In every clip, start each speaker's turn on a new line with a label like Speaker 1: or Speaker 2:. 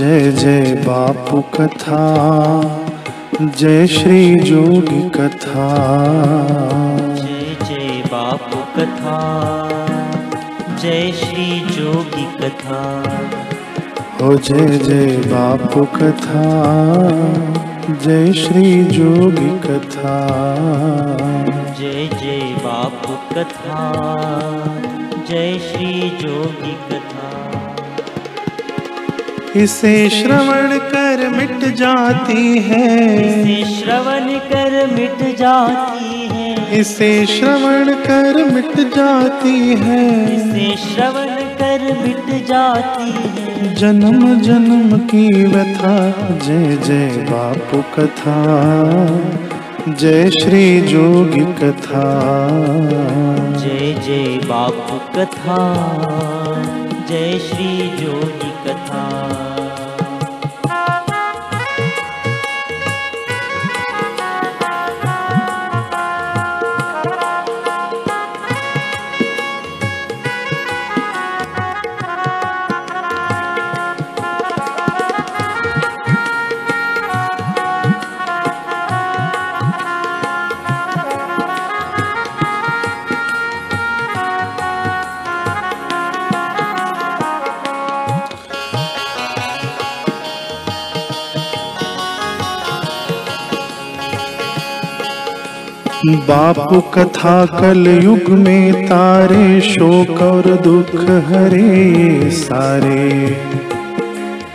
Speaker 1: जय जय बापू कथा जय श्री जोगी कथा।
Speaker 2: जय जय बापू कथा जय श्री जोगी कथा।
Speaker 1: हो जय जय बापू कथा जय श्री जोगी कथा।
Speaker 2: जय जय बापू कथा जय श्री जोगी कथा।
Speaker 1: इसे श्रवण कर मिट जाती है।
Speaker 2: इसे श्रवण कर मिट जाती है।
Speaker 1: इसे श्रवण कर मिट जाती है।
Speaker 2: इसे श्रवण कर मिट जाती है।
Speaker 1: जन्म जन्म की व्यथा जय जय बापू कथा जय श्री जोगी कथा।
Speaker 2: जय जय बापू कथा जय श्री जोगी कथा।
Speaker 1: बापू कथा कल युग में तारे शोक और दुख हरे सारे।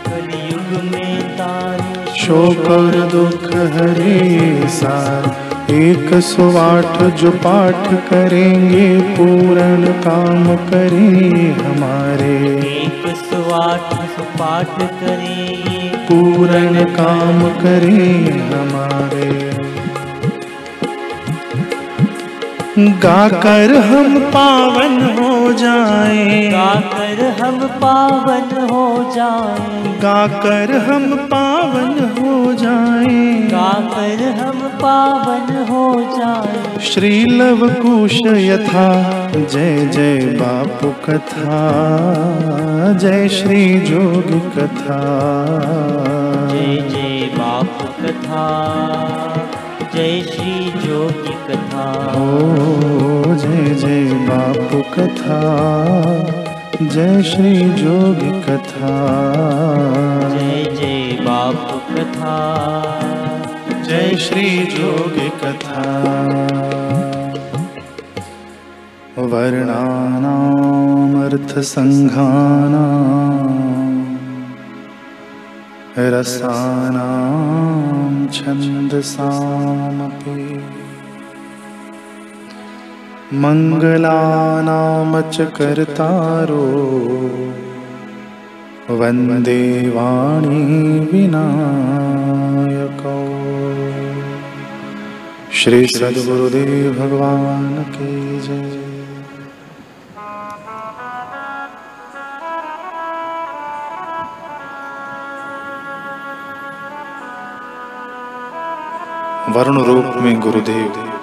Speaker 2: कलयुग में तारे
Speaker 1: शोक और दुख हरे सारे। एक सौ आठ जो पाठ करेंगे पूर्ण काम करें हमारे।
Speaker 2: एक सौ आठ सौ पाठ करेंगे
Speaker 1: पूर्ण काम करें हमारे। गाकर हम पावन हो जाएँ।
Speaker 2: गाकर हम पावन हो जाएँ।
Speaker 1: गाकर हम पावन हो जाएँ।
Speaker 2: गाकर हम पावन हो जाएँ।
Speaker 1: श्री लव कुश यथा जय जय बापू कथा जय श्री जोगी कथा।
Speaker 2: जय जय बापू कथा। जय श्री जोगी कथा।
Speaker 1: ओ जय जय बापू कथा। जय श्री जोगी कथा।
Speaker 2: जय जय बापू कथा।
Speaker 1: जय श्री जोगी कथा। वर्णानामर्थसङ्घानां रसानां छन्दसामपि मङ्गलानां च कर्तारो वन्दे वाणी विनायकौ। श्री सद्गुरुदेव भगवान की जय वरुण रूप में गुरुदेव।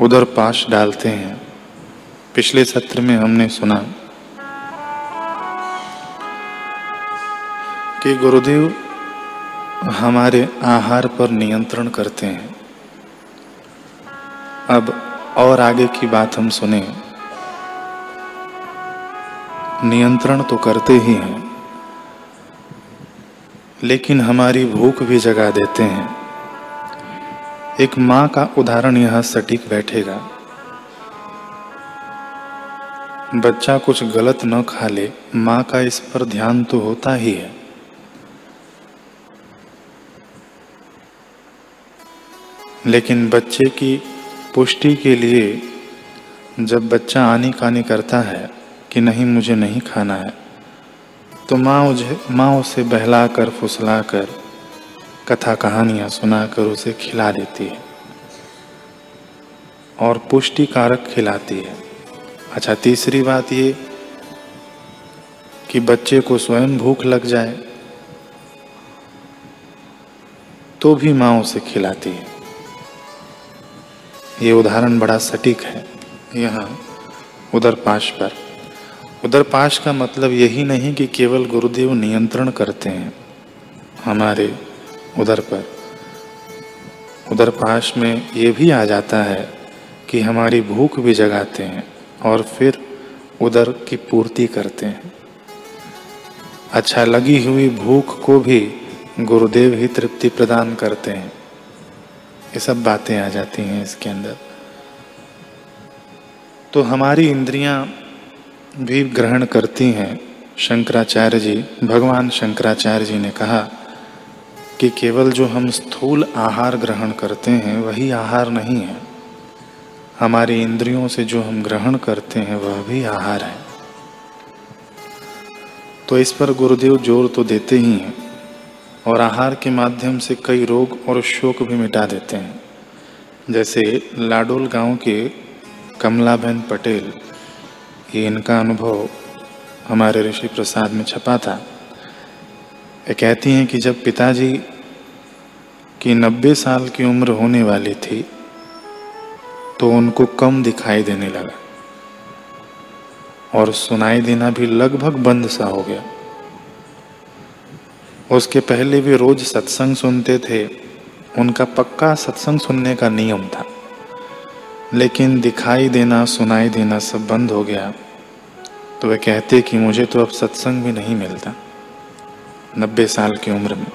Speaker 1: उधर पाश डालते हैं। पिछले सत्र में हमने सुना कि गुरुदेव हमारे आहार पर नियंत्रण करते हैं। अब और आगे की बात हम सुने। नियंत्रण तो करते ही हैं। लेकिन हमारी भूख भी जगा देते हैं। एक माँ का उदाहरण यहाँ सटीक बैठेगा। बच्चा कुछ गलत न खा ले, माँ का इस पर ध्यान तो होता ही है। लेकिन बच्चे की पुष्टि के लिए जब बच्चा आनी कानी करता है कि नहीं, मुझे नहीं खाना है तो माँ मुझे माँ उसे बहला कर फुसला कर कथा कहानियाँ सुनाकर उसे खिला देती है। और पुष्टि कारक खिलाती है। अच्छा तीसरी बात ये कि बच्चे को स्वयं भूख लग जाए तो भी माँ उसे खिलाती है। ये उदाहरण बड़ा सटीक है। यहाँ, उधर पाश पर। उदरपाश का मतलब यही नहीं कि केवल गुरुदेव नियंत्रण करते हैं हमारे उधर पर। उधर पाश में ये भी आ जाता है कि हमारी भूख भी जगाते हैं और फिर उधर की पूर्ति करते हैं। अच्छा लगी हुई भूख को भी गुरुदेव ही तृप्ति प्रदान करते हैं। ये सब बातें आ जाती हैं इसके अंदर। तो हमारी इंद्रियाँ भी ग्रहण करती हैं। शंकराचार्य जी, भगवान शंकराचार्य जी ने कहा कि केवल जो हम स्थूल आहार ग्रहण करते हैं, वही आहार नहीं है। हमारी इंद्रियों से जो हम ग्रहण करते हैं, वह भी आहार है। तो इस पर गुरुदेव ज़ोर तो देते ही हैं और आहार के माध्यम से कई रोग और शोक भी मिटा देते हैं। जैसे लाडोल गाँव के कमलाबेन पटेल ये इनका अनुभव हमारे ऋषि प्रसाद में छपा था। ये कहती हैं कि जब पिताजी की नब्बे साल की उम्र होने वाली थी तो उनको कम दिखाई देने लगा। और सुनाई देना भी लगभग बंद सा हो गया। उसके पहले भी रोज सत्संग सुनते थे, उनका पक्का सत्संग सुनने का नियम था। लेकिन दिखाई देना, सुनाई देना सब बंद हो गया। तो वे कहते कि मुझे तो अब सत्संग भी नहीं मिलता, नब्बे साल की उम्र में।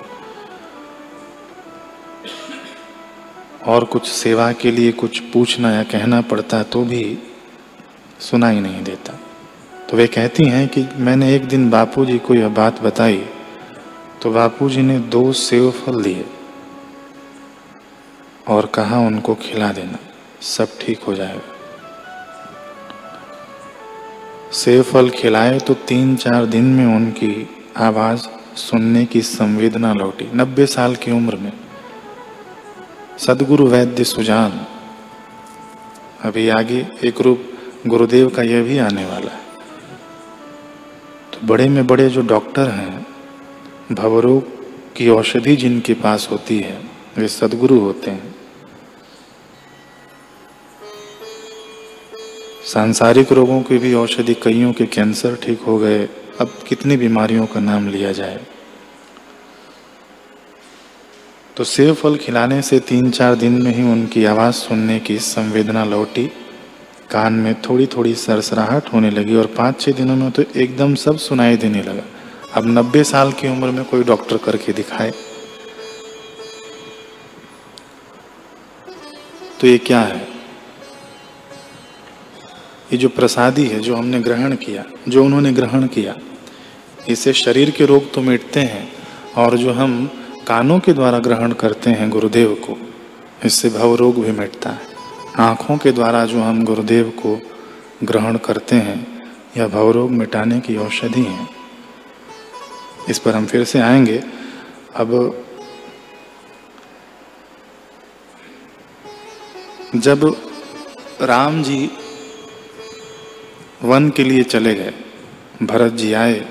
Speaker 1: और कुछ सेवा के लिए कुछ पूछना या कहना पड़ता तो भी सुनाई नहीं देता। तो वे कहती हैं कि मैंने एक दिन बापूजी को यह बात बताई तो बापूजी ने दो सेव फल दिए और कहा, उनको खिला देना। सब ठीक हो जाएगा। सेव फल खिलाए तो तीन चार दिन में उनकी आवाज़ सुनने की संवेदना लौटी। नब्बे साल की उम्र में। सदगुरु वैद्य सुजान, अभी आगे एक रूप गुरुदेव का यह भी आने वाला है। तो बड़े में बड़े जो डॉक्टर हैं, भवरोग की औषधि जिनके पास होती है, वे सदगुरु होते हैं। सांसारिक रोगों की भी औषधि कईयों के कैंसर ठीक हो गए। अब कितनी बीमारियों का नाम लिया जाए। तो सेब फल खिलाने से तीन चार दिन में ही उनकी आवाज़ सुनने की संवेदना लौटी। कान में थोड़ी थोड़ी सरसराहट होने लगी और पाँच छः दिनों में तो एकदम सब सुनाई देने लगा। अब नब्बे साल की उम्र में कोई डॉक्टर करके दिखाए। तो ये क्या है? ये जो प्रसादी है, जो हमने ग्रहण किया, जो उन्होंने ग्रहण किया इससे शरीर के रोग तो मिटते हैं और जो हम कानों के द्वारा ग्रहण करते हैं गुरुदेव को, इससे भव रोग भी मिटता है। आँखों के द्वारा जो हम गुरुदेव को ग्रहण करते हैं, यह भव रोग मिटाने की औषधि है। इस पर हम फिर से आएँगे। अब जब राम जी वन के लिए चले गए। भरत जी आए।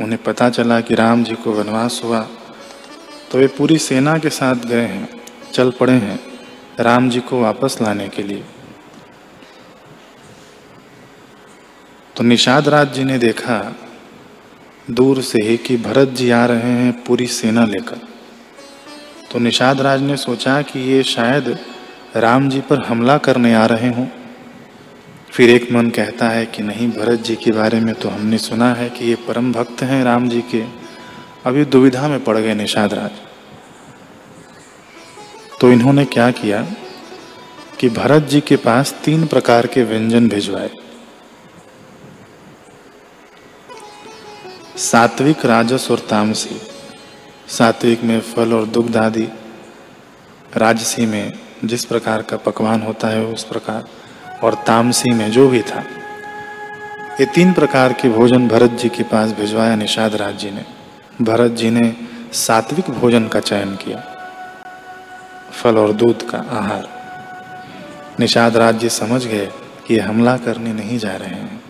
Speaker 1: उन्हें पता चला कि राम जी को वनवास हुआ। तो वे पूरी सेना के साथ गए हैं, चल पड़े हैं राम जी को वापस लाने के लिए। तो निषाद राज जी ने देखा, दूर से ही कि भरत जी आ रहे हैं पूरी सेना लेकर। तो निषाद राज ने सोचा कि ये शायद राम जी पर हमला करने आ रहे हों। फिर एक मन कहता है कि नहीं, भरत जी के बारे में तो हमने सुना है कि ये परम भक्त हैं राम जी के। अभी दुविधा में पड़ गए निषाद राज। तो इन्होंने क्या किया कि भरत जी के पास तीन प्रकार के व्यंजन भिजवाए। सात्विक राजस और तामसी, सात्विक में फल और दुग्ध आदि, राजसी में जिस प्रकार का पकवान होता है उस प्रकार। और तामसी में जो भी था, ये तीन प्रकार के भोजन भरत जी के पास भिजवाया निषाद राज जी ने। भरत जी ने सात्विक भोजन का चयन किया, फल और दूध का आहार। निषाद राज जी समझ गए कि ये हमला करने नहीं जा रहे हैं।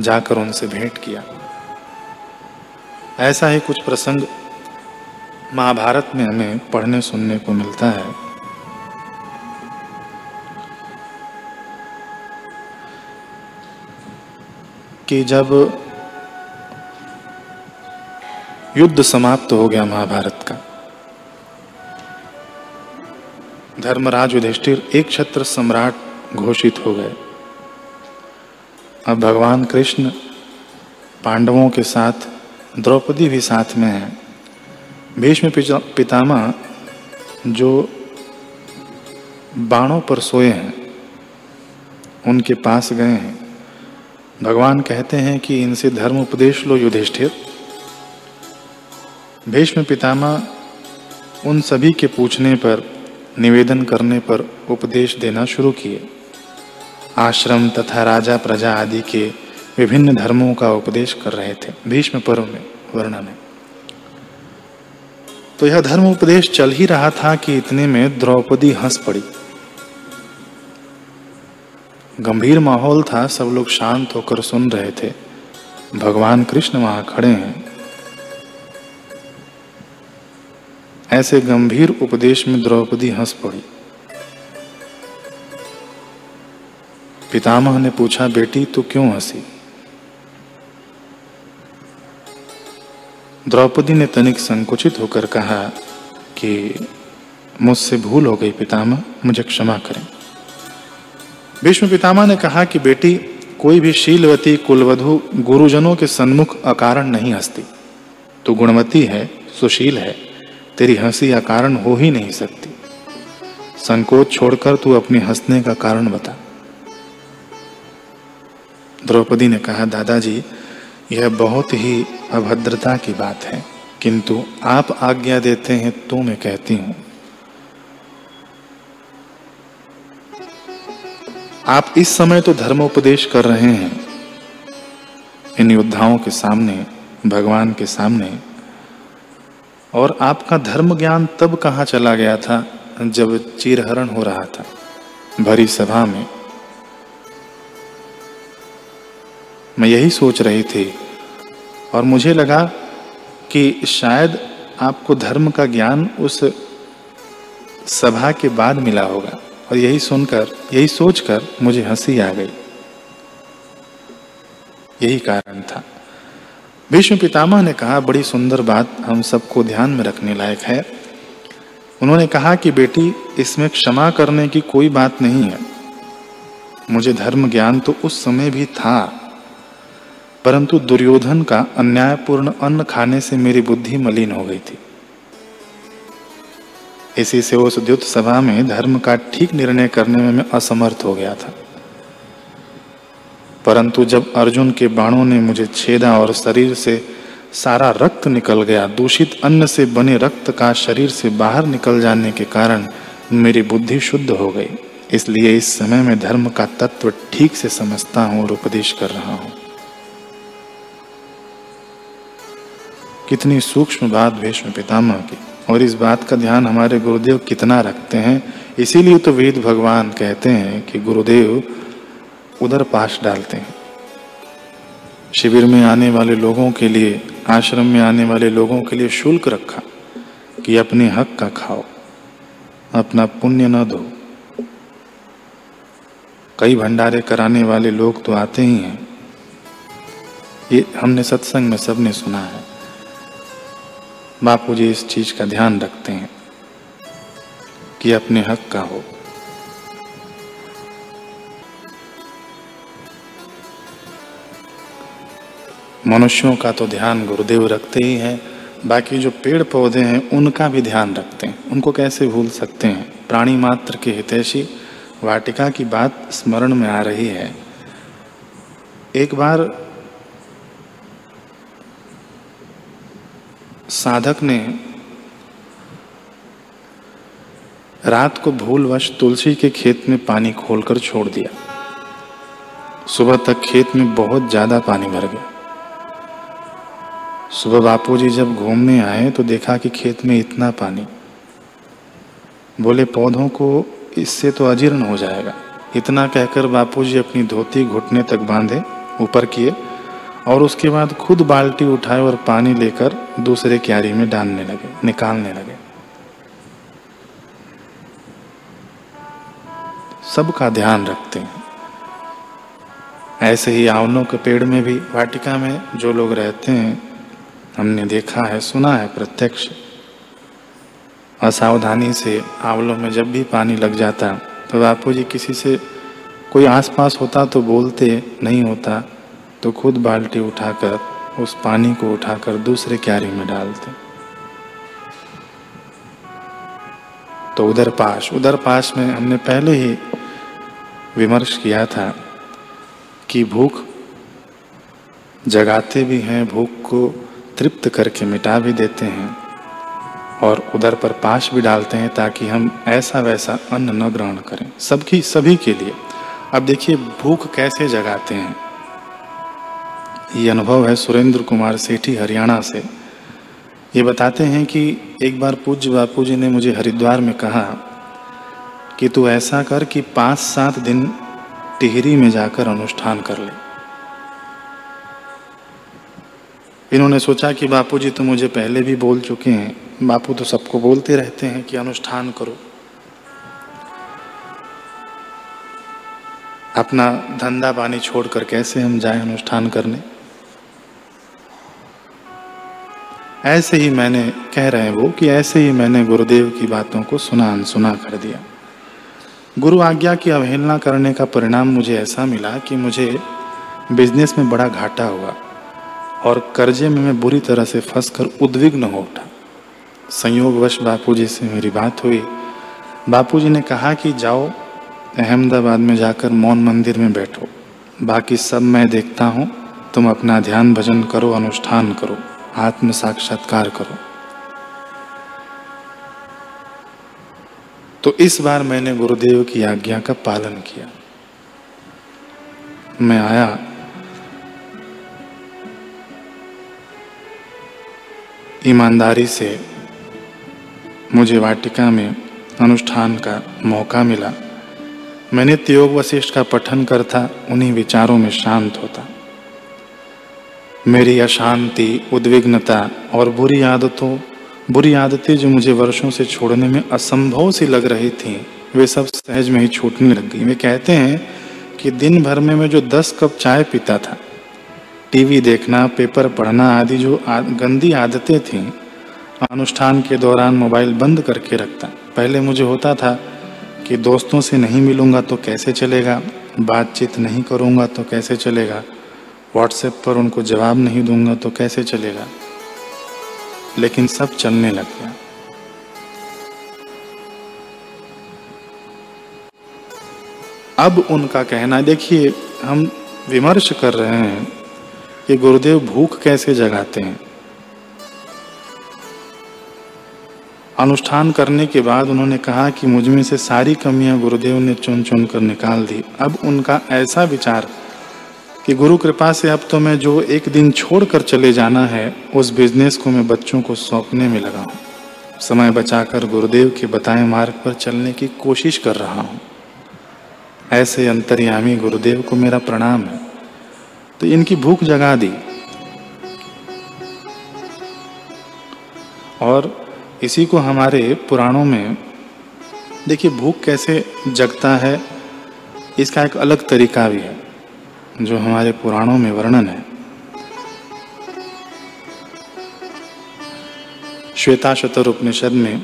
Speaker 1: जाकर उनसे भेंट किया। ऐसा ही कुछ प्रसंग महाभारत में हमें पढ़ने सुनने को मिलता है। कि जब युद्ध समाप्त हो गया महाभारत का, धर्मराज युधिष्ठिर एक छत्र सम्राट घोषित हो गए। अब भगवान कृष्ण पांडवों के साथ, द्रौपदी भी साथ में है। भीष्म पितामह जो बाणों पर सोए हैं, उनके पास गए हैं। भगवान कहते हैं कि इनसे धर्म उपदेश लो, युधिष्ठिर। भीष्म पितामह उन सभी के पूछने पर, निवेदन करने पर उपदेश देना शुरू किए। आश्रम तथा राजा, प्रजा आदि के विभिन्न धर्मों का उपदेश कर रहे थे, भीष्म पर्व में वर्णन है तो यह धर्म उपदेश चल ही रहा था कि इतने में द्रौपदी हंस पड़ी। गंभीर माहौल था, सब लोग शांत होकर सुन रहे थे। भगवान कृष्ण वहाँ खड़े हैं। ऐसे गंभीर उपदेश में द्रौपदी हंस पड़ी। पितामह ने पूछा, बेटी, तू क्यों हँसी? द्रौपदी ने तनिक संकुचित होकर कहा कि, मुझसे भूल हो गई पितामह, मुझे क्षमा करें। भीष्म पितामह ने कहा कि बेटी, कोई भी शीलवती, कुलवधु, गुरुजनों के सन्मुख अकारण नहीं हंसती। तू गुणवती है, सुशील है, तेरी हँसी अकारण हो ही नहीं सकती। संकोच छोड़कर तू अपने हंसने का कारण बता। द्रौपदी ने कहा, दादाजी, यह बहुत ही अभद्रता की बात है, किंतु आप आज्ञा देते हैं तो मैं कहती हूँ। आप इस समय तो धर्मोपदेश कर रहे हैं। इन योद्धाओं के सामने, भगवान के सामने। और आपका धर्म ज्ञान तब कहाँ चला गया था, जब चीरहरण हो रहा था, भरी सभा में? मैं यही सोच रही थी, और मुझे लगा कि शायद आपको धर्म का ज्ञान उस सभा के बाद मिला होगा। और यही सुनकर, यही सोचकर मुझे हँसी आ गई। यही कारण था। भीष्म पितामह ने कहा, बड़ी सुंदर बात हम सबको ध्यान में रखने लायक है। उन्होंने कहा कि बेटी, इसमें क्षमा करने की कोई बात नहीं है। मुझे धर्म ज्ञान तो उस समय भी था। परंतु दुर्योधन का अन्यायपूर्ण अन्न खाने से मेरी बुद्धि मलिन हो गई थी। इसी से उस द्युत सभा में धर्म का ठीक निर्णय करने में मैं असमर्थ हो गया था। परंतु जब अर्जुन के बाणों ने मुझे छेदा और शरीर से सारा रक्त निकल गया, दूषित अन्न से बने रक्त का शरीर से बाहर निकल जाने के कारण मेरी बुद्धि शुद्ध हो गई। इसलिए इस समय में धर्म का तत्व ठीक से समझता हूँ और उपदेश कर रहा हूँ। कितनी सूक्ष्म बात भीष्म पितामह की। और इस बात का ध्यान हमारे गुरुदेव कितना रखते हैं, इसीलिए तो वेद भगवान कहते हैं कि गुरुदेव उधर पास डालते हैं। शिविर में आने वाले लोगों के लिए, आश्रम में आने वाले लोगों के लिए शुल्क रखा कि अपने हक का खाओ, अपना पुण्य न दो। कई भंडारे कराने वाले लोग तो आते ही हैं। ये हमने सत्संग में सबने सुना है। बापू जी इस चीज़ का ध्यान रखते हैं कि अपने हक का हो। मनुष्यों का तो ध्यान गुरुदेव रखते ही हैं, बाकी जो पेड़ पौधे हैं, उनका भी ध्यान रखते हैं। उनको कैसे भूल सकते हैं? प्राणी मात्र के हितैषी वाटिका की बात स्मरण में आ रही है। एक बार साधक ने रात को भूलवश तुलसी के खेत में पानी खोलकर छोड़ दिया। सुबह तक खेत में बहुत ज़्यादा पानी भर गया। सुबह बापूजी जब घूमने आए तो देखा कि खेत में इतना पानी। बोले, पौधों को इससे तो अजीर्ण हो जाएगा। इतना कहकर बापूजी अपनी धोती घुटने तक बांधे, ऊपर किए और उसके बाद खुद बाल्टी उठाए और पानी लेकर दूसरे क्यारी में डालने लगे, निकालने लगे। सबका ध्यान रखते हैं। ऐसे ही आंवलों के पेड़ में भी, वाटिका में जो लोग रहते हैं, हमने देखा है, सुना है प्रत्यक्ष। असावधानी से आंवलों में जब भी पानी लग जाता तो बापू जी किसी से, कोई आसपास होता तो बोलते, नहीं होता तो खुद बाल्टी उठाकर उस पानी को उठाकर दूसरे क्यारी में डालते। तो उधर पाश उधर पाश में हमने पहले ही विमर्श किया था कि भूख जगाते भी हैं, भूख को तृप्त करके मिटा भी देते हैं और उधर पर पाश भी डालते हैं ताकि हम ऐसा वैसा अन्न न ग्रहण करें। सबकी, सभी के लिए। अब देखिए, भूख कैसे जगाते हैं। ये अनुभव है सुरेंद्र कुमार सेठी, हरियाणा से। ये बताते हैं कि एक बार पूज्य बापू जी ने मुझे हरिद्वार में कहा कि तू ऐसा कर कि पाँच सात दिन टिहरी में जाकर अनुष्ठान कर ले। इन्होंने सोचा कि बापू जी तो मुझे पहले भी बोल चुके हैं। बापू तो सबको बोलते रहते हैं कि अनुष्ठान करो। अपना धंधा पानी छोड़कर कैसे हम जाएँ अनुष्ठान करने? ऐसे ही मैंने कह रहे हैं वो कि ऐसे ही मैंने गुरुदेव की बातों को सुना अनसुना कर दिया। गुरु आज्ञा की अवहेलना करने का परिणाम मुझे ऐसा मिला कि मुझे बिज़नेस में बड़ा घाटा हुआ और कर्जे में मैं बुरी तरह से फंस कर उद्विग्न हो उठा। संयोगवश बापू जी से मेरी बात हुई। बापू जी ने कहा कि जाओ, अहमदाबाद में जाकर मौन मंदिर में बैठो। बाकी सब मैं देखता हूँ। तुम अपना ध्यान भजन करो, अनुष्ठान करो। आत्म साक्षात्कार करो। तो इस बार मैंने गुरुदेव की आज्ञा का पालन किया। मैं आया। ईमानदारी से मुझे वाटिका में अनुष्ठान का मौका मिला। मैंने त्योग वशिष्ठ का पठन करता, उन्हीं विचारों में शांत होता। मेरी अशांति उद्विग्नता और बुरी आदतों, बुरी आदतें जो मुझे वर्षों से छोड़ने में असंभव सी लग रही थी, वे सब सहज में ही छूटने लग गई। वे कहते हैं कि दिन भर में मैं जो दस कप चाय पीता था, टीवी देखना, पेपर पढ़ना आदि जो गंदी आदतें थीं, अनुष्ठान के दौरान मोबाइल बंद करके रखता। पहले मुझे होता था कि दोस्तों से नहीं मिलूँगा तो कैसे चलेगा, बातचीत नहीं करूँगा तो कैसे चलेगा व्हाट्सएप पर उनको जवाब नहीं दूँगा तो कैसे चलेगा? लेकिन सब चलने लग गया। अब उनका कहना, देखिए, हम विमर्श कर रहे हैं कि गुरुदेव भूख कैसे जगाते हैं। अनुष्ठान करने के बाद उन्होंने कहा कि मुझमें से सारी कमियाँ गुरुदेव ने चुन चुन कर निकाल दी। अब उनका ऐसा विचार कि गुरु कृपा से अब तो मैं जो एक दिन छोड़कर चले जाना है, उस बिज़नेस को मैं बच्चों को सौंपने में लगा हूँ। समय बचाकर गुरुदेव के बताए मार्ग पर चलने की कोशिश कर रहा हूँ। ऐसे अंतर्यामी गुरुदेव को मेरा प्रणाम है। तो इनकी भूख जगा दी। और इसी को हमारे पुराणों में, देखिए भूख कैसे जगता है, इसका एक अलग तरीका भी है। जो हमारे पुराणों में वर्णन है। श्वेता शतर उपनिषद में,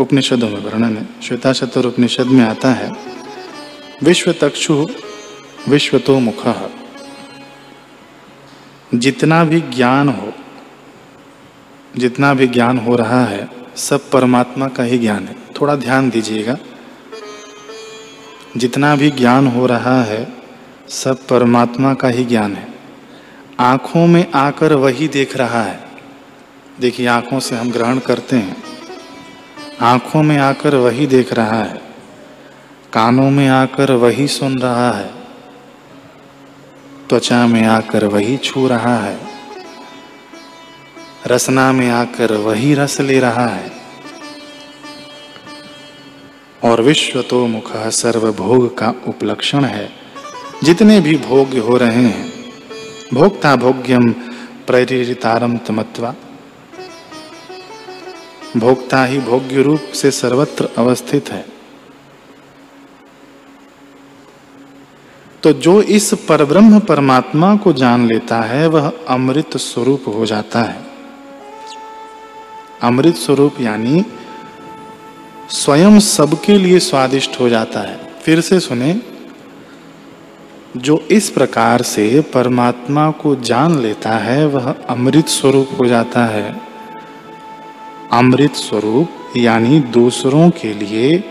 Speaker 1: उपनिषदों में वर्णन है। श्वेता शतर उपनिषद में आता है विश्व तक्षु विश्व तो मुख जितना भी ज्ञान हो, जितना भी ज्ञान हो रहा है, सब परमात्मा का ही ज्ञान है। थोड़ा ध्यान दीजिएगा। जितना भी ज्ञान हो रहा है सब परमात्मा का ही ज्ञान है। आँखों में आकर वही देख रहा है। देखिए, आँखों से हम ग्रहण करते हैं। आँखों में आकर वही देख रहा है। कानों में आकर वही सुन रहा है। त्वचा में आकर वही छू रहा है। रसना में आकर वही रस ले रहा है। और विश्व तो मुख सर्वभोग का उपलक्षण है। जितने भी भोग्य हो रहे हैं, भोक्ता भोग्यम प्रेरितारम तमत्वा। भोक्ता ही भोग्य रूप से सर्वत्र अवस्थित है। तो जो इस परब्रह्म परमात्मा को जान लेता है, वह अमृत स्वरूप हो जाता है। अमृत स्वरूप यानी स्वयं सबके लिए स्वादिष्ट हो जाता है। फिर से सुने जो इस प्रकार से परमात्मा को जान लेता है, वह अमृत स्वरूप हो जाता है। अमृत स्वरूप, यानी दूसरों के लिए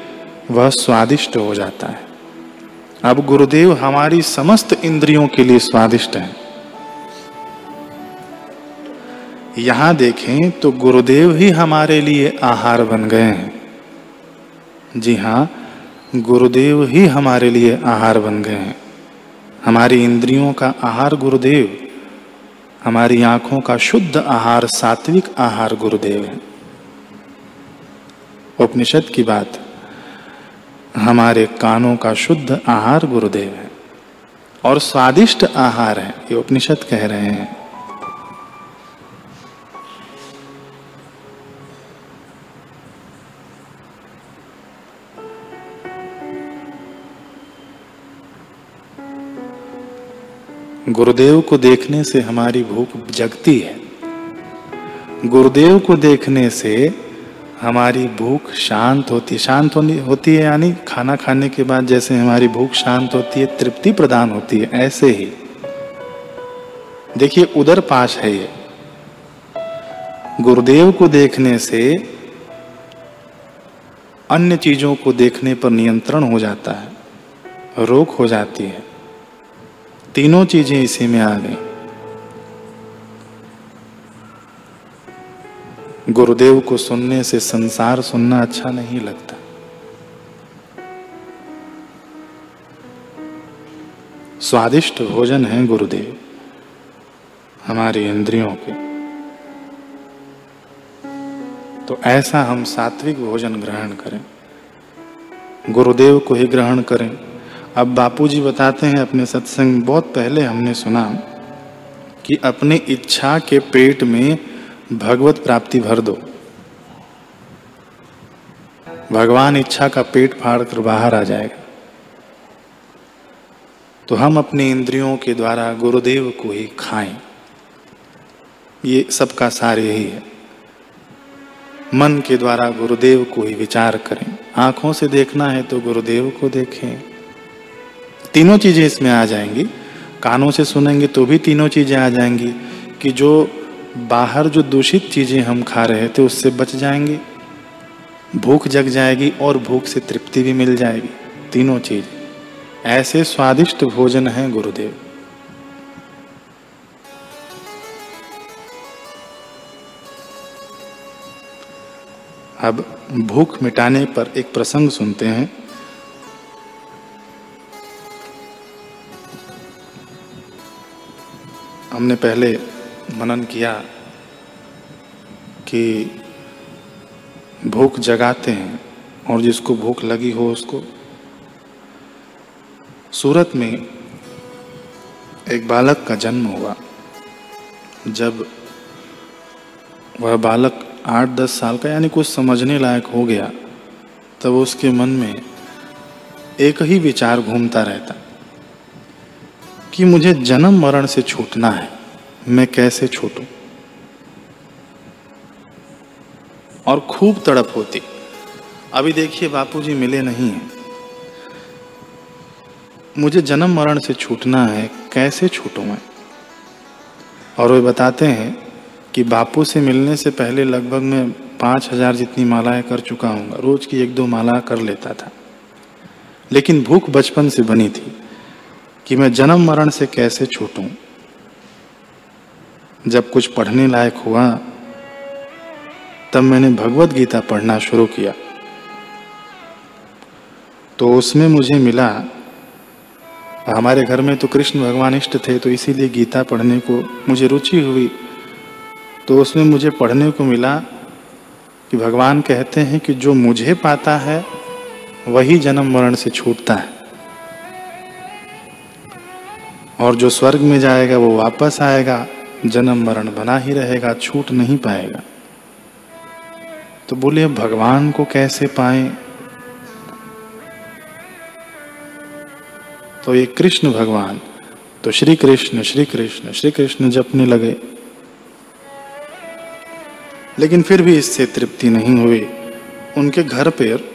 Speaker 1: वह स्वादिष्ट हो जाता है। अब गुरुदेव, हमारी समस्त इंद्रियों के लिए स्वादिष्ट है। यहाँ देखें तो गुरुदेव ही हमारे लिए आहार बन गए हैं। जी हाँ, गुरुदेव ही हमारे लिए आहार बन गए हैं। हमारी इंद्रियों का आहार गुरुदेव, हमारी आँखों का शुद्ध आहार सात्विक आहार गुरुदेव है। उपनिषद की बात, हमारे कानों का शुद्ध आहार गुरुदेव है और स्वादिष्ट आहार है, ये उपनिषद कह रहे हैं। गुरुदेव को देखने से हमारी भूख जगती है। गुरुदेव को देखने से हमारी भूख शांत होती है शांत होनी, होती है, यानी खाना खाने के बाद जैसे हमारी भूख शांत होती है, तृप्ति प्रदान होती है, ऐसे ही। देखिए उधर पास है ये। गुरुदेव को देखने से अन्य चीज़ों को देखने पर नियंत्रण हो जाता है, रोक हो जाती है। तीनों चीज़ें इसी में आ गई। गुरुदेव को सुनने से संसार सुनना अच्छा नहीं लगता। स्वादिष्ट भोजन है गुरुदेव, हमारी इंद्रियों के। तो ऐसा हम सात्विक भोजन ग्रहण करें। गुरुदेव को ही ग्रहण करें। अब बापूजी बताते हैं अपने सत्संग बहुत पहले हमने सुना कि अपनी इच्छा के पेट में भगवत प्राप्ति भर दो। भगवान इच्छा का पेट फाड़ कर बाहर आ जाएगा। तो हम अपनी इंद्रियों के द्वारा गुरुदेव को ही खाएँ। ये सबका सार यही है। मन के द्वारा गुरुदेव को ही विचार करें। आँखों से देखना है तो गुरुदेव को देखें। तीनों चीज़ें इसमें आ जाएँगी। कानों से सुनेंगे तो भी तीनों चीज़ें आ जाएँगी कि जो बाहर जो दूषित चीज़ें हम खा रहे थे, उससे बच जाएँगे। भूख जग जाएगी और भूख से तृप्ति भी मिल जाएगी। तीनों चीज़। ऐसे स्वादिष्ट भोजन है गुरुदेव। अब भूख मिटाने पर एक प्रसंग सुनते हैं। हमने पहले मनन किया कि भूख जगाते हैं और जिसको भूख लगी हो उसको। सूरत में एक बालक का जन्म हुआ, जब वह बालक आठ दस साल का, यानी कुछ समझने लायक हो गया, तब उसके मन में एक ही विचार घूमता रहता। कि मुझे जन्म मरण से छूटना है। मैं कैसे छूटूं? और खूब तड़प होती। अभी देखिए बापूजी मिले नहीं हैं। मुझे जन्म मरण से छूटना है, कैसे छूटूं मैं? और वे बताते हैं कि बापू से मिलने से पहले लगभग मैं पाँच हज़ार जितनी मालाएँ कर चुका हूँ। रोज की एक दो माला कर लेता था। लेकिन भूख बचपन से बनी थी। कि मैं जन्म मरण से कैसे छूटूं? जब कुछ पढ़ने लायक हुआ, तब मैंने भगवत गीता पढ़ना शुरू किया। तो उसमें मुझे मिला, हमारे घर में तो कृष्ण भगवान इष्ट थे तो इसीलिए गीता पढ़ने को मुझे रुचि हुई। तो उसमें मुझे पढ़ने को मिला कि भगवान कहते हैं कि जो मुझे पाता है, वही जन्म मरण से छूटता है। और जो स्वर्ग में जाएगा, वो वापस आएगा। जन्म मरण बना ही रहेगा, छूट नहीं पाएगा। तो बोले भगवान को कैसे पाए? तो ये कृष्ण भगवान तो श्री कृष्ण श्री कृष्ण श्री कृष्ण जपने लगे। लेकिन फिर भी इससे तृप्ति नहीं हुई। उनके घर पर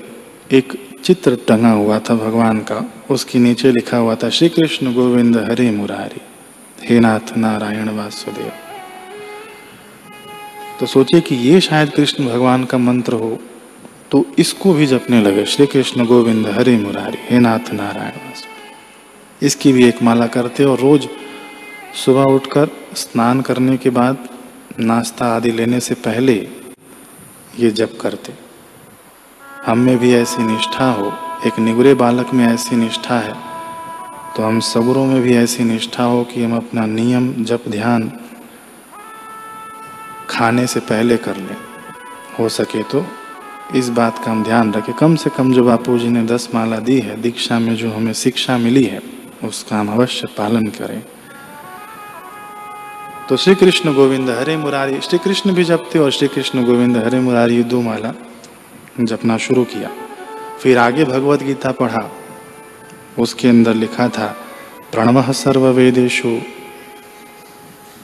Speaker 1: एक चित्र टंगा हुआ था भगवान का। उसके नीचे लिखा हुआ था श्री कृष्ण गोविंद हरे मुरारी, हे नाथ नारायण वासुदेव। तो सोचिए कि ये शायद कृष्ण भगवान का मंत्र हो तो इसको भी जपने लगे श्री कृष्ण गोविंद हरे मुरारी, हे नाथ नारायण वासुदेव। इसकी भी एक माला करते और रोज सुबह उठकर स्नान करने के बाद नाश्ता आदि लेने से पहले ये जप करते। हम में भी ऐसी निष्ठा हो, एक निगुरे बालक में ऐसी निष्ठा है तो हम सबरों में भी ऐसी निष्ठा हो कि हम अपना नियम, जप, ध्यान खाने से पहले कर लें। हो सके तो इस बात का हम ध्यान रखें। कम से कम जो बापू जी ने दस माला दी है, दीक्षा में जो हमें शिक्षा मिली है, उसका हम अवश्य पालन करें। तो श्री कृष्ण गोविंद हरे मुरारी श्री कृष्ण भी जपते और श्री कृष्ण गोविंद हरे मुरारी दो माला जपना शुरू किया। फिर आगे भगवत गीता पढ़ा। उसके अंदर लिखा था, प्रणव सर्व वेदेशु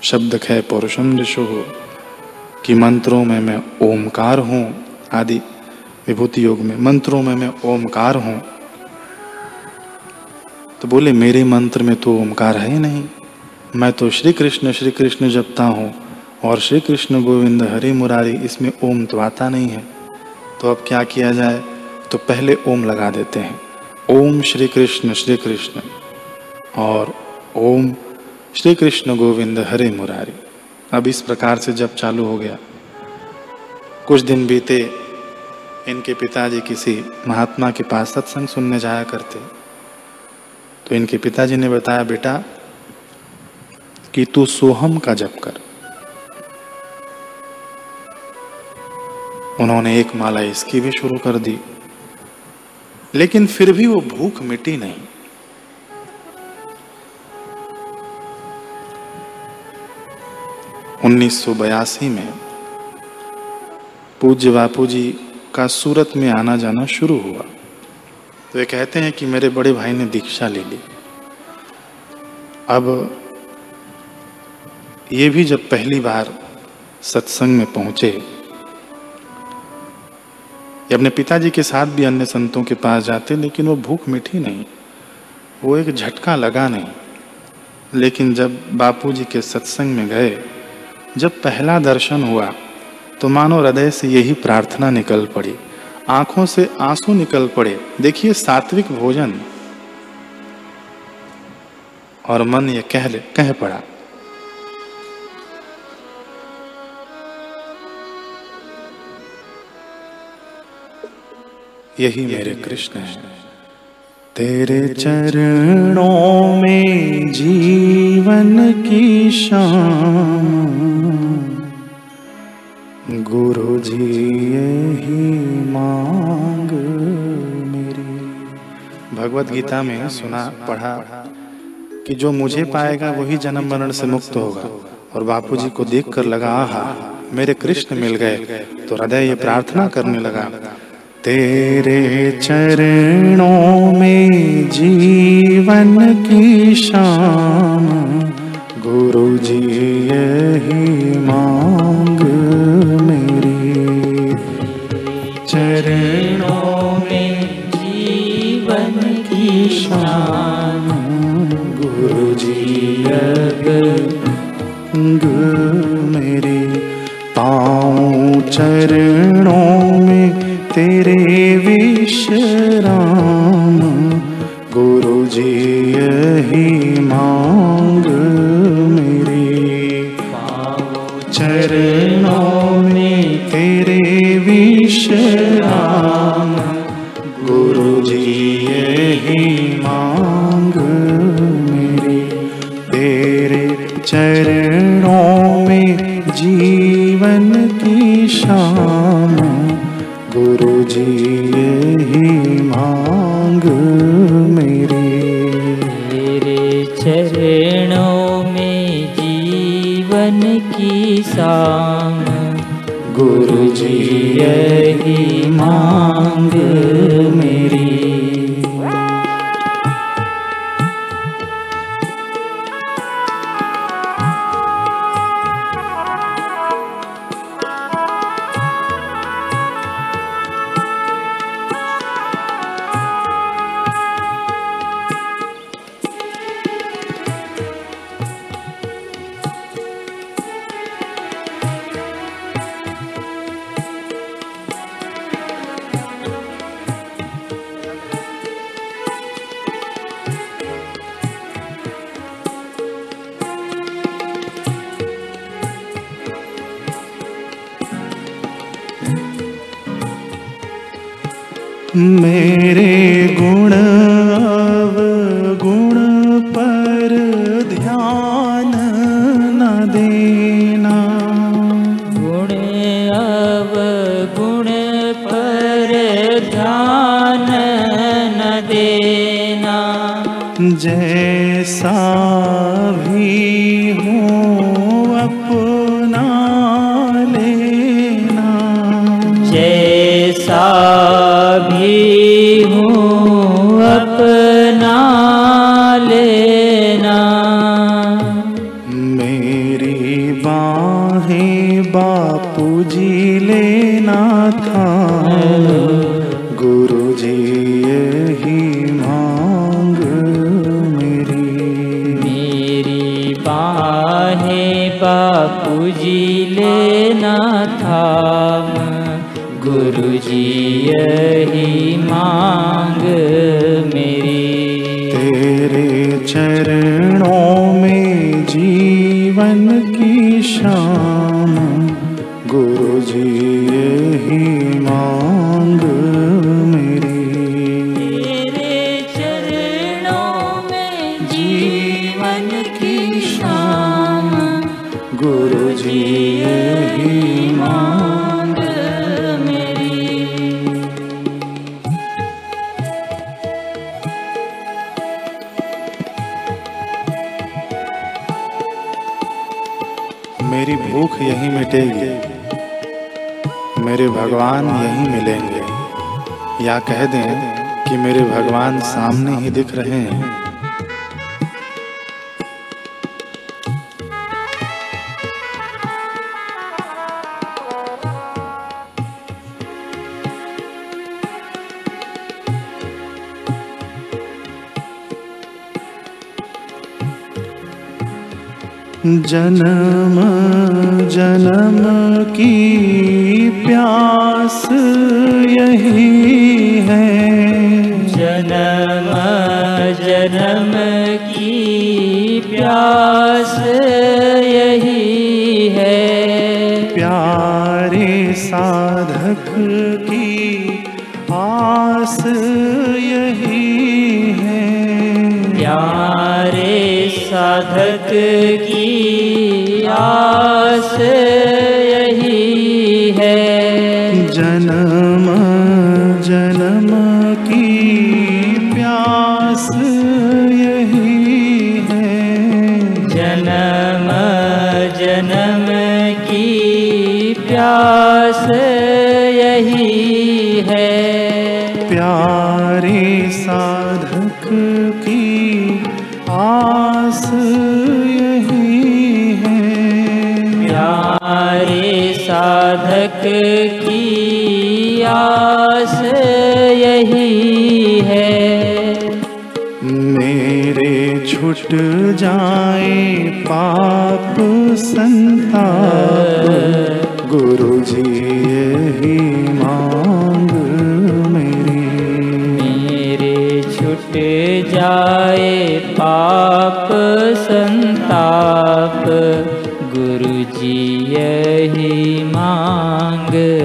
Speaker 1: शब्द खे पौरुषम ऋषु कि मंत्रों में मैं ओमकार हूँ आदि। विभूति योग में मंत्रों में मैं ओमकार हूँ। तो बोले, मेरे मंत्र में तो ओमकार है ही नहीं। मैं तो श्री कृष्ण श्री कृष्ण जपता हूँ। और श्री कृष्ण गोविंद हरि मुरारी, इसमें ओम तो आता नहीं है। तो अब क्या किया जाए? तो पहले ओम लगा देते हैं। ओम श्री कृष्ण श्री कृष्ण। और ओम श्री कृष्ण गोविंद हरे मुरारी। अब इस प्रकार से जब चालू हो गया। कुछ दिन बीते, इनके पिताजी किसी महात्मा के पास सत्संग सुनने जाया करते। तो इनके पिताजी ने बताया, बेटा, कि तू सोहम का जप कर। उन्होंने एक माला इसकी भी शुरू कर दी। लेकिन फिर भी वो भूख मिटी नहीं। उन्नीस सौ बयासी में पूज्य बापू जी का सूरत में आना जाना शुरू हुआ। तो ये कहते हैं कि मेरे बड़े भाई ने दीक्षा ले ली। अब ये भी जब पहली बार सत्संग में पहुँचे ये अपने पिताजी के साथ भी अन्य संतों के पास जाते, लेकिन वो भूख मिठी नहीं। वो एक झटका लगा नहीं। लेकिन जब बापूजी के सत्संग में गए, जब पहला दर्शन हुआ तो मानो हृदय से यही प्रार्थना निकल पड़ी। आँखों से आँसू निकल पड़े। देखिए सात्विक भोजन। और मन ये कह ले कह पड़ा यही मेरे कृष्ण है। तेरे चरणों में जीवन की शाम। गुरु जी यही मांग मेरी। भगवत गीता में सुना पढ़ा कि जो मुझे पाएगा वही जन्म मरण से मुक्त होगा। और बापूजी को देखकर लगा आहा मेरे कृष्ण मिल गए। तो हृदय ये प्रार्थना करने लगा तेरे चरणों में जीवन की शाम गुरु जी यही मांग मेरी।
Speaker 2: चरणों में जीवन की शाम
Speaker 1: गुरु जी मेरे। पाँव चरणों में तेरे विश्राम मेरे गुण कह दें कि मेरे भगवान सामने ही दिख रहे हैं। जन्म जन्म की प्यास
Speaker 2: जन्म की प्यास यही है।
Speaker 1: प्यारे साधक की आस यही है।
Speaker 2: प्यारे साधक की
Speaker 1: साधक की आस यही है। मेरे छुट जाए पाप संताप। गुरु जी यही मांग मेरी।
Speaker 2: मेरे छुट जाए पाप संताप। गुरुजी यही मांग।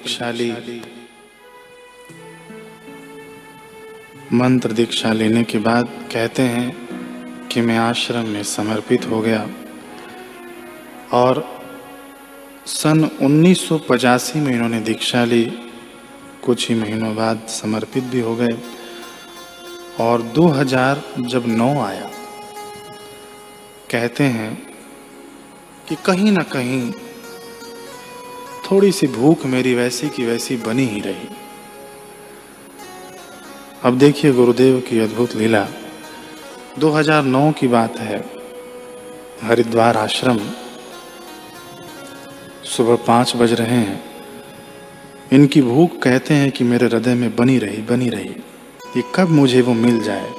Speaker 1: दीक्षा ली मंत्र दीक्षा लेने के बाद कहते हैं कि मैं आश्रम में समर्पित हो गया और सन 1985 में इन्होंने दीक्षा ली। कुछ ही महीनों बाद समर्पित भी हो गए और 2000 जब नौ आया, कहते हैं कि कहीं ना कहीं थोड़ी सी भूख मेरी वैसी की वैसी बनी ही रही। अब देखिए गुरुदेव की अद्भुत लीला। 2009 की बात है। हरिद्वार आश्रम। सुबह पाँच बज रहे हैं। इनकी भूख कहते हैं कि मेरे हृदय में बनी रही बनी रही। ये कब मुझे वो मिल जाए?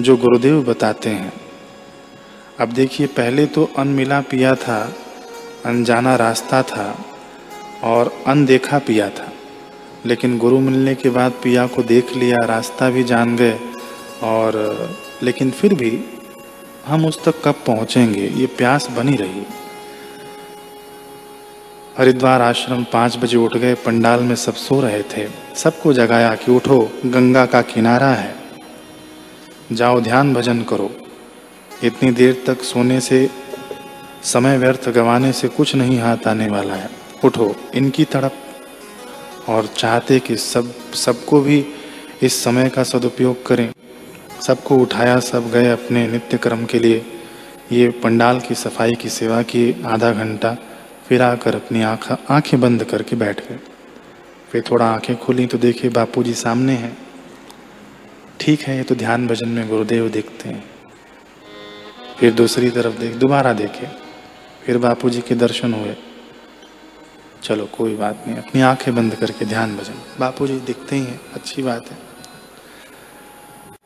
Speaker 1: जो गुरुदेव बताते हैं। अब देखिए, पहले तो अनमिला पिया था। अनजाना रास्ता था और अनदेखा पिया था। लेकिन गुरु मिलने के बाद पिया को देख लिया, रास्ता भी जान गए और, लेकिन फिर भी हम उस तक कब पहुँचेंगे? ये प्यास बनी रही। हरिद्वार आश्रम पाँच बजे उठ गए, पंडाल में सब सो रहे थे। सबको जगाया कि उठो, गंगा का किनारा है। जाओ ध्यान भजन करो। इतनी देर तक सोने से समय व्यर्थ गंवाने से कुछ नहीं हाथ आने वाला है। उठो, इनकी तड़प। और चाहते कि सब, सबको भी इस समय का सदुपयोग करें। सबको उठाया, सब गए अपने नित्य क्रम के लिए। ये पंडाल की सफ़ाई की सेवा की आधा घंटा, फिर आकर अपनी आँख, आँखें बंद करके बैठ गए। फिर थोड़ा आँखें खुली तो देखे बापू जी सामने हैं। ठीक है, ये तो ध्यान भजन में गुरुदेव देखते हैं। फिर दूसरी तरफ़ देख, दोबारा देखे। फिर बापू जी के दर्शन हुए। चलो, कोई बात नहीं, अपनी आँखें बंद करके ध्यान भजन। बापू जी दिखते ही हैं, अच्छी बात है।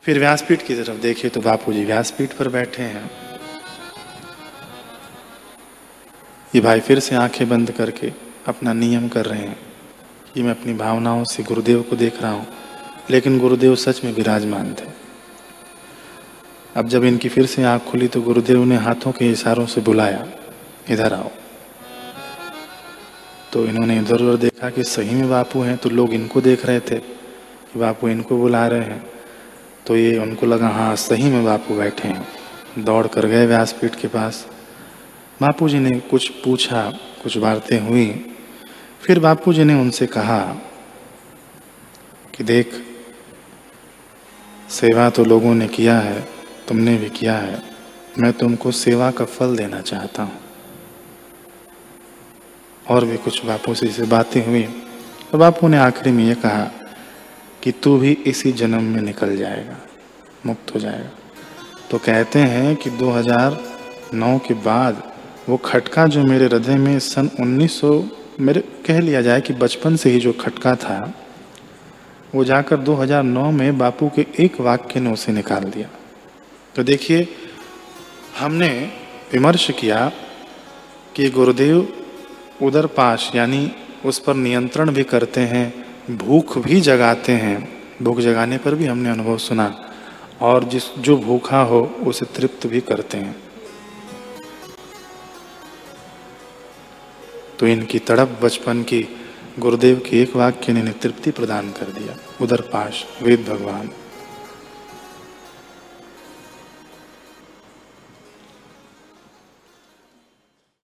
Speaker 1: फिर व्यासपीठ की तरफ़ देखे तो बापू जी व्यासपीठ पर बैठे हैं। ये भाई फिर से आँखें बंद करके अपना नियम कर रहे हैं कि मैं अपनी भावनाओं से गुरुदेव को देख रहा हूँ, लेकिन गुरुदेव सच में विराजमान थे। अब जब इनकी फिर से आँख खुली तो गुरुदेव ने हाथों के इशारों से बुलाया। इधर आओ। तो इन्होंने इधर उधर देखा कि सही में बापू हैं तो लोग इनको देख रहे थे कि बापू इनको बुला रहे हैं। तो ये उनको लगा हाँ सही में बापू बैठे हैं। दौड़ कर गए व्यासपीठ के पास। बापू जी ने कुछ पूछा, कुछ बातें हुई। फिर बापू जी ने उनसे कहा कि देख, सेवा तो लोगों ने किया है, तुमने भी किया है। मैं तुमको सेवा का फल देना चाहता हूँ। और भी कुछ बापू से इसे बातें हुई। तो बापू ने आखिरी में ये कहा कि तू भी इसी जन्म में निकल जाएगा, मुक्त हो जाएगा। तो कहते हैं कि 2009 के बाद वो खटका जो मेरे हृदय में सन 1900 मेरे कह लिया जाए कि बचपन से ही जो खटका था, वो जाकर 2009 में बापू के एक वाक्य ने उसे निकाल दिया। तो देखिए, हमने विमर्श किया कि गुरुदेव उधर पाश यानी उस पर नियंत्रण भी करते हैं, भूख भी जगाते हैं। भूख जगाने पर भी हमने अनुभव सुना, और जिस, जो भूखा हो, उसे तृप्त भी करते हैं। तो इनकी तड़प बचपन की, गुरुदेव के एक वाक्य ने तृप्ति प्रदान कर दिया, उधर पाश वेद भगवान।